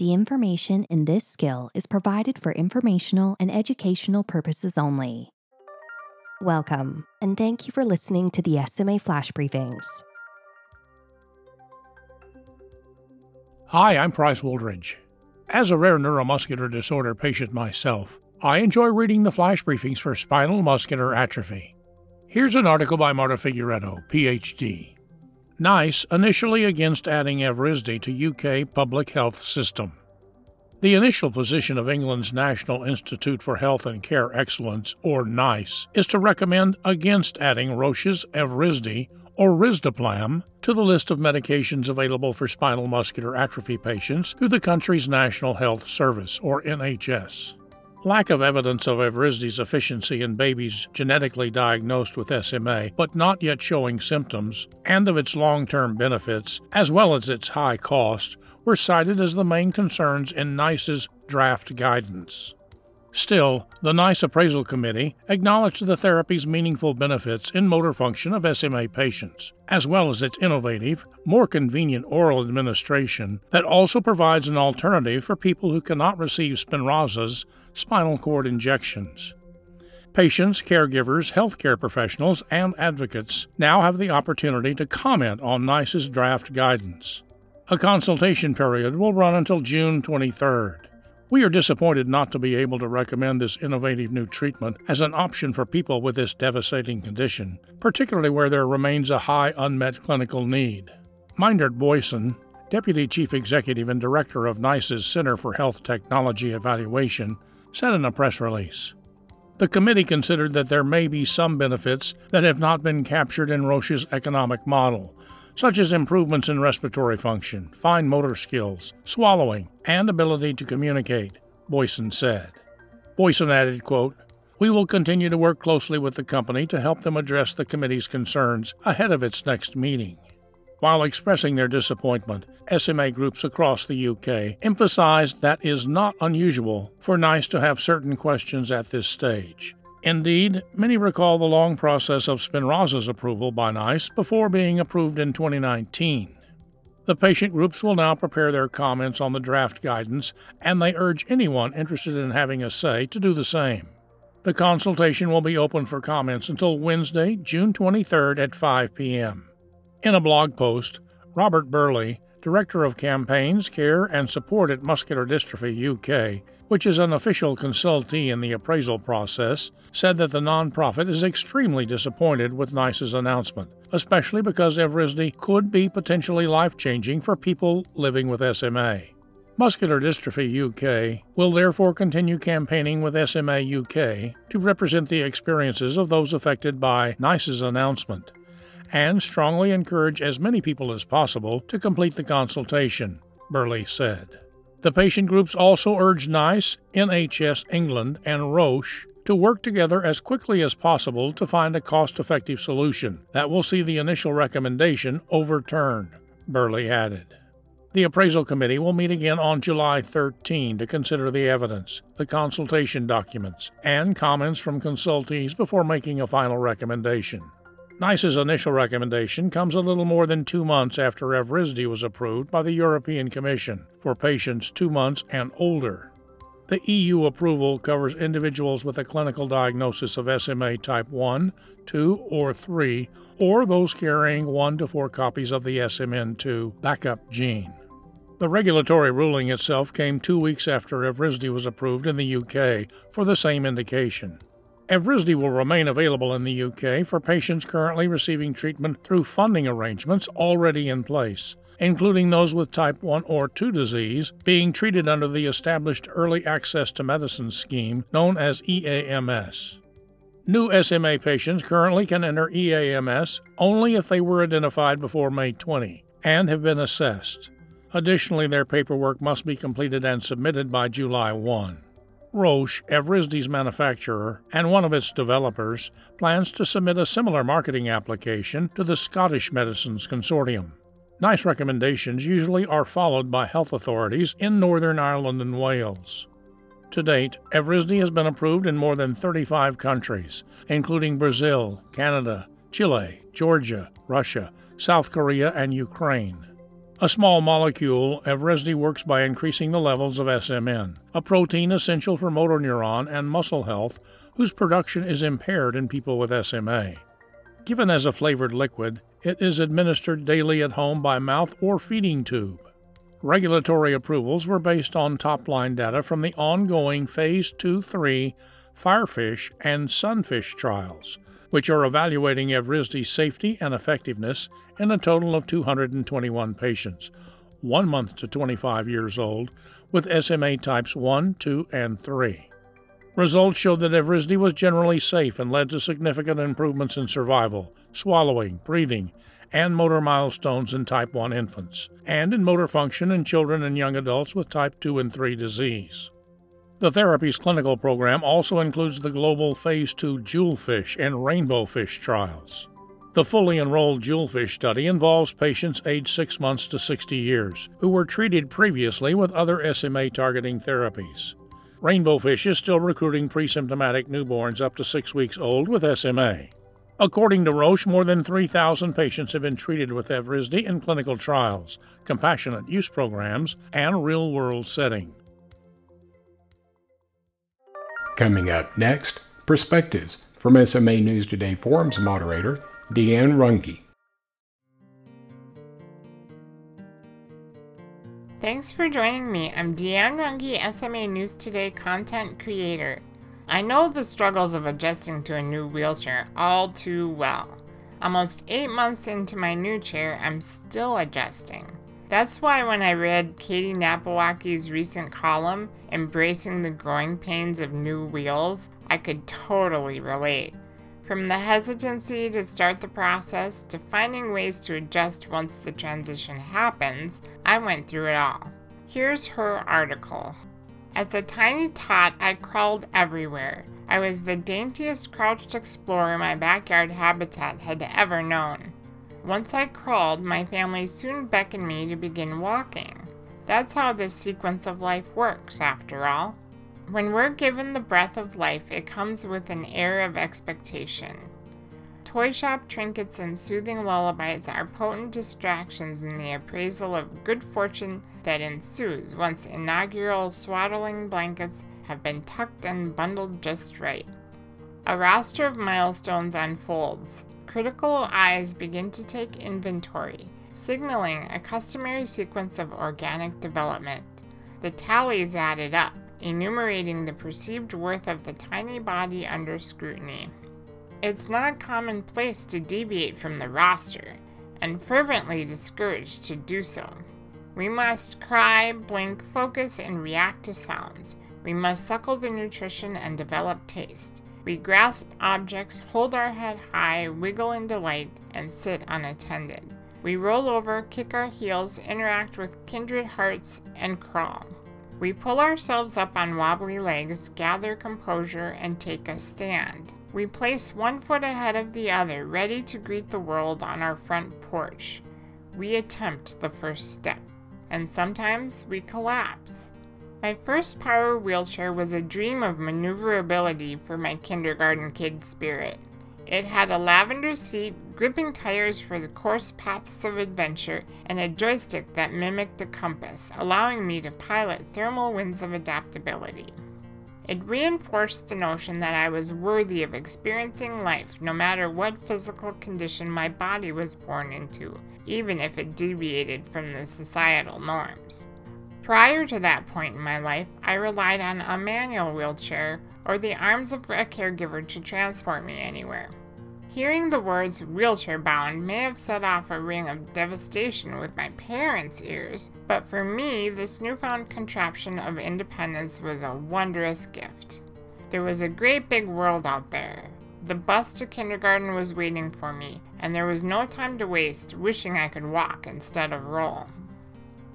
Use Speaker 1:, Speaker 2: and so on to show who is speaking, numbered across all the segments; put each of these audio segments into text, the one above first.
Speaker 1: The information in this skill is provided for informational and educational purposes only. Welcome, and thank you for listening to the SMA Flash Briefings.
Speaker 2: Hi, I'm Price Wooldridge. As a rare neuromuscular disorder patient myself, I enjoy reading the flash briefings for spinal muscular atrophy. Here's an article by Marta Figueiredo, PhD. NICE initially against adding Evrysdi to UK public health system. The initial position of England's National Institute for Health and Care Excellence, or NICE, is to recommend against adding Roche's Evrysdi or Risdiplam to the list of medications available for spinal muscular atrophy patients through the country's National Health Service, or NHS. Lack of evidence of Evrysdi's efficiency in babies genetically diagnosed with SMA but not yet showing symptoms, and of its long term benefits, as well as its high cost, were cited as the main concerns in NICE's draft guidance. Still, the NICE Appraisal Committee acknowledged the therapy's meaningful benefits in motor function of SMA patients, as well as its innovative, more convenient oral administration that also provides an alternative for people who cannot receive Spinraza's spinal cord injections. Patients, caregivers, healthcare professionals, and advocates now have the opportunity to comment on NICE's draft guidance. A consultation period will run until June 23rd. We are disappointed not to be able to recommend this innovative new treatment as an option for people with this devastating condition, particularly where there remains a high unmet clinical need. Meindert Boysen, Deputy Chief Executive and Director of NICE's Center for Health Technology Evaluation, said in a press release. The committee considered that there may be some benefits that have not been captured in Roche's economic model, such as improvements in respiratory function, fine motor skills, swallowing, and ability to communicate, Boysen said. Boysen added, quote, We will continue to work closely with the company to help them address the committee's concerns ahead of its next meeting. While expressing their disappointment, SMA groups across the UK emphasized that is not unusual for NICE to have certain questions at this stage. Indeed, many recall the long process of Spinraza's approval by NICE before being approved in 2019. The patient groups will now prepare their comments on the draft guidance, and they urge anyone interested in having a say to do the same. The consultation will be open for comments until Wednesday, June 23rd at 5 p.m. In a blog post, Robert Burley, Director of Campaigns, Care and Support at Muscular Dystrophy UK, which is an official consultee in the appraisal process, said that the nonprofit is extremely disappointed with NICE's announcement, especially because Evrysdi could be potentially life changing for people living with SMA. Muscular Dystrophy UK will therefore continue campaigning with SMA UK to represent the experiences of those affected by NICE's announcement and strongly encourage as many people as possible to complete the consultation, Burley said. The patient groups also urge NICE, NHS England, and Roche to work together as quickly as possible to find a cost effective solution that will see the initial recommendation overturned, Burley added. The appraisal committee will meet again on July 13 to consider the evidence, the consultation documents, and comments from consultees before making a final recommendation. NICE's initial recommendation comes a little more than two months after Evrysdi was approved by the European Commission for patients two months and older. The EU approval covers individuals with a clinical diagnosis of SMA type 1, 2, or 3, or those carrying 1 to 4 copies of the SMN2 backup gene. The regulatory ruling itself came two weeks after Evrysdi was approved in the UK for the same indication. Evrysdi will remain available in the UK for patients currently receiving treatment through funding arrangements already in place, including those with type 1 or 2 disease being treated under the established Early Access to Medicine scheme known as EAMS. New SMA patients currently can enter EAMS only if they were identified before May 20 and have been assessed. Additionally, their paperwork must be completed and submitted by July 1. Roche, Evrysdi's manufacturer and one of its developers, plans to submit a similar marketing application to the Scottish Medicines Consortium. NICE recommendations usually are followed by health authorities in Northern Ireland and Wales. To date, Evrysdi has been approved in more than 35 countries, including Brazil, Canada, Chile, Georgia, Russia, South Korea, and Ukraine. A small molecule, Evrysdi works by increasing the levels of SMN, a protein essential for motor neuron and muscle health whose production is impaired in people with SMA. Given as a flavored liquid, it is administered daily at home by mouth or feeding tube. Regulatory approvals were based on top line data from the ongoing Phase 2 3 Firefish and Sunfish trials, which are evaluating Evrysdi's safety and effectiveness in a total of 221 patients, 1 month to 25 years old, with SMA types 1, 2, and 3. Results showed that Evrysdi was generally safe and led to significant improvements in survival, swallowing, breathing, and motor milestones in type 1 infants, and in motor function in children and young adults with type 2 and 3 disease. The therapy's clinical program also includes the global Phase 2 Jewelfish and Rainbowfish trials. The fully enrolled Jewelfish study involves patients aged 6 months to 60 years who were treated previously with other SMA targeting therapies. Rainbowfish is still recruiting pre-symptomatic newborns up to 6 weeks old with SMA. According to Roche, more than 3,000 patients have been treated with Evrysdi in clinical trials, compassionate use programs, and real world setting.
Speaker 3: Coming up next, perspectives from SMA News Today Forums moderator Deanne Runge.
Speaker 4: Thanks for joining me. I'm Deanne Runge, SMA News Today content creator. I know the struggles of adjusting to a new wheelchair all too well. Almost eight months into my new chair, I'm still adjusting. That's why when I read Katie Napiwocki's recent column, Embracing the Growing Pains of New Wheels, I could totally relate. From the hesitancy to start the process to finding ways to adjust once the transition happens, I went through it all. Here's her article as a tiny tot, I crawled everywhere. I was the daintiest crouched explorer my backyard habitat had ever known. Once I crawled, my family soon beckoned me to begin walking. That's how this sequence of life works, after all. When we're given the breath of life, it comes with an air of expectation. Toy shop trinkets and soothing lullabies are potent distractions in the appraisal of good fortune that ensues once inaugural swaddling blankets have been tucked and bundled just right. A roster of milestones unfolds. Critical eyes begin to take inventory, signaling a customary sequence of organic development. The tallies added up, enumerating the perceived worth of the tiny body under scrutiny. It's not commonplace to deviate from the roster, and fervently discouraged to do so. We must cry, blink, focus, and react to sounds. We must suckle the nutrition and develop taste. We grasp objects, hold our head high, wiggle in delight, and sit unattended. We roll over, kick our heels, interact with kindred hearts, and crawl. We pull ourselves up on wobbly legs, gather composure, and take a stand. We place one foot ahead of the other, ready to greet the world on our front porch. We attempt the first step, and sometimes we collapse. My first power wheelchair was a dream of maneuverability for my kindergarten kid spirit. It had a lavender seat, gripping tires for the course paths of adventure, and a joystick that mimicked a compass, allowing me to pilot thermal winds of adaptability. It reinforced the notion that I was worthy of experiencing life no matter what physical condition my body was born into, even if it deviated from the societal norms. Prior to that point in my life, I relied on a manual wheelchair or the arms of a caregiver to transport me anywhere. Hearing the words wheelchair bound may have set off a ring of devastation with my parents' ears, but for me, this newfound contraption of independence was a wondrous gift. There was a great big world out there. The bus to kindergarten was waiting for me, and there was no time to waste wishing I could walk instead of roll.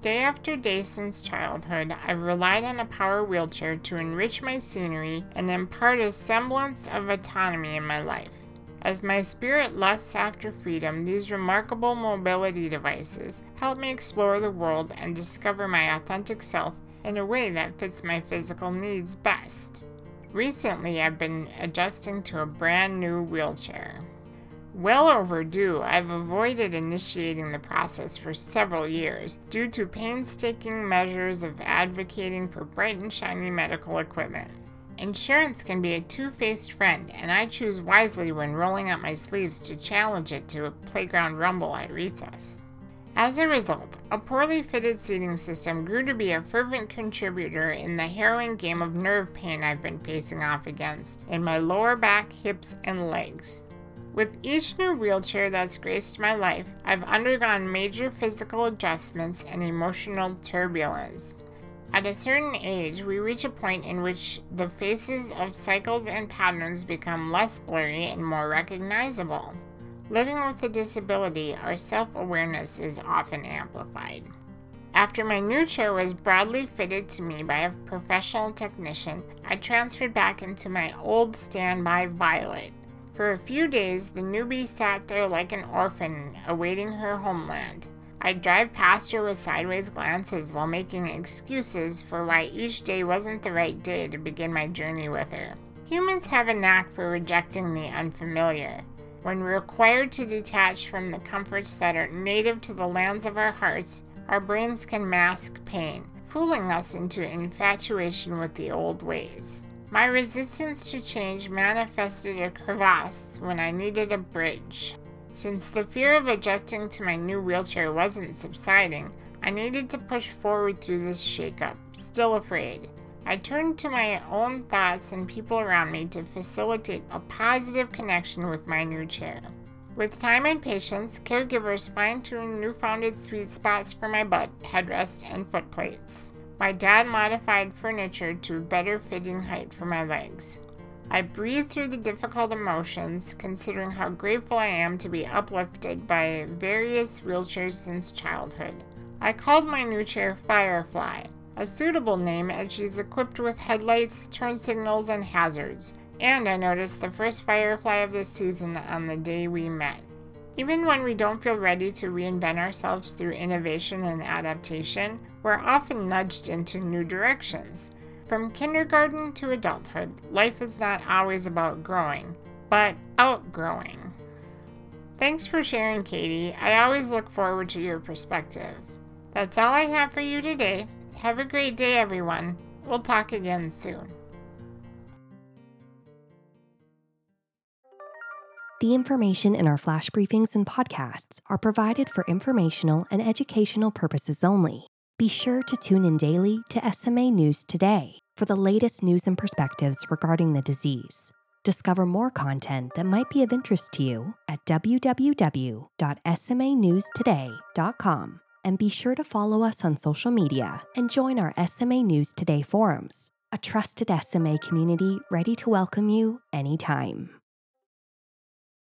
Speaker 4: Day after day since childhood, I've relied on a power wheelchair to enrich my scenery and impart a semblance of autonomy in my life. As my spirit lusts after freedom, these remarkable mobility devices help me explore the world and discover my authentic self in a way that fits my physical needs best. Recently, I've been adjusting to a brand new wheelchair. Well overdue, I've avoided initiating the process for several years due to painstaking measures of advocating for bright and shiny medical equipment. Insurance can be a two faced friend, and I choose wisely when rolling up my sleeves to challenge it to a playground rumble at recess. As a result, a poorly fitted seating system grew to be a fervent contributor in the harrowing game of nerve pain I've been facing off against in my lower back, hips, and legs. With each new wheelchair that's graced my life, I've undergone major physical adjustments and emotional turbulence. At a certain age, we reach a point in which the faces of cycles and patterns become less blurry and more recognizable. Living with a disability, our self awareness is often amplified. After my new chair was broadly fitted to me by a professional technician, I transferred back into my old standby Violet. For a few days, the newbie sat there like an orphan awaiting her homeland. I'd drive past her with sideways glances while making excuses for why each day wasn't the right day to begin my journey with her. Humans have a knack for rejecting the unfamiliar. When required to detach from the comforts that are native to the lands of our hearts, our brains can mask pain, fooling us into infatuation with the old ways. My resistance to change manifested a crevasse when I needed a bridge. Since the fear of adjusting to my new wheelchair wasn't subsiding, I needed to push forward through this shakeup, still afraid. I turned to my own thoughts and people around me to facilitate a positive connection with my new chair. With time and patience, caregivers fine tuned newfounded sweet spots for my butt, headrest, and foot plates. My dad modified furniture to a better fitting height for my legs. I breathe through the difficult emotions, considering how grateful I am to be uplifted by various wheelchairs since childhood. I called my new chair Firefly, a suitable name as she's equipped with headlights, turn signals, and hazards. And I noticed the first Firefly of the season on the day we met. Even when we don't feel ready to reinvent ourselves through innovation and adaptation, we're often nudged into new directions. From kindergarten to adulthood, life is not always about growing, but outgrowing. Thanks for sharing, Katie. I always look forward to your perspective. That's all I have for you today. Have a great day, everyone. We'll talk again soon.
Speaker 1: The information in our flash briefings and podcasts are provided for informational and educational purposes only. Be sure to tune in daily to SMA News Today for the latest news and perspectives regarding the disease. Discover more content that might be of interest to you at www.smanewstoday.com and be sure to follow us on social media and join our SMA News Today forums, a trusted SMA community ready to welcome you anytime.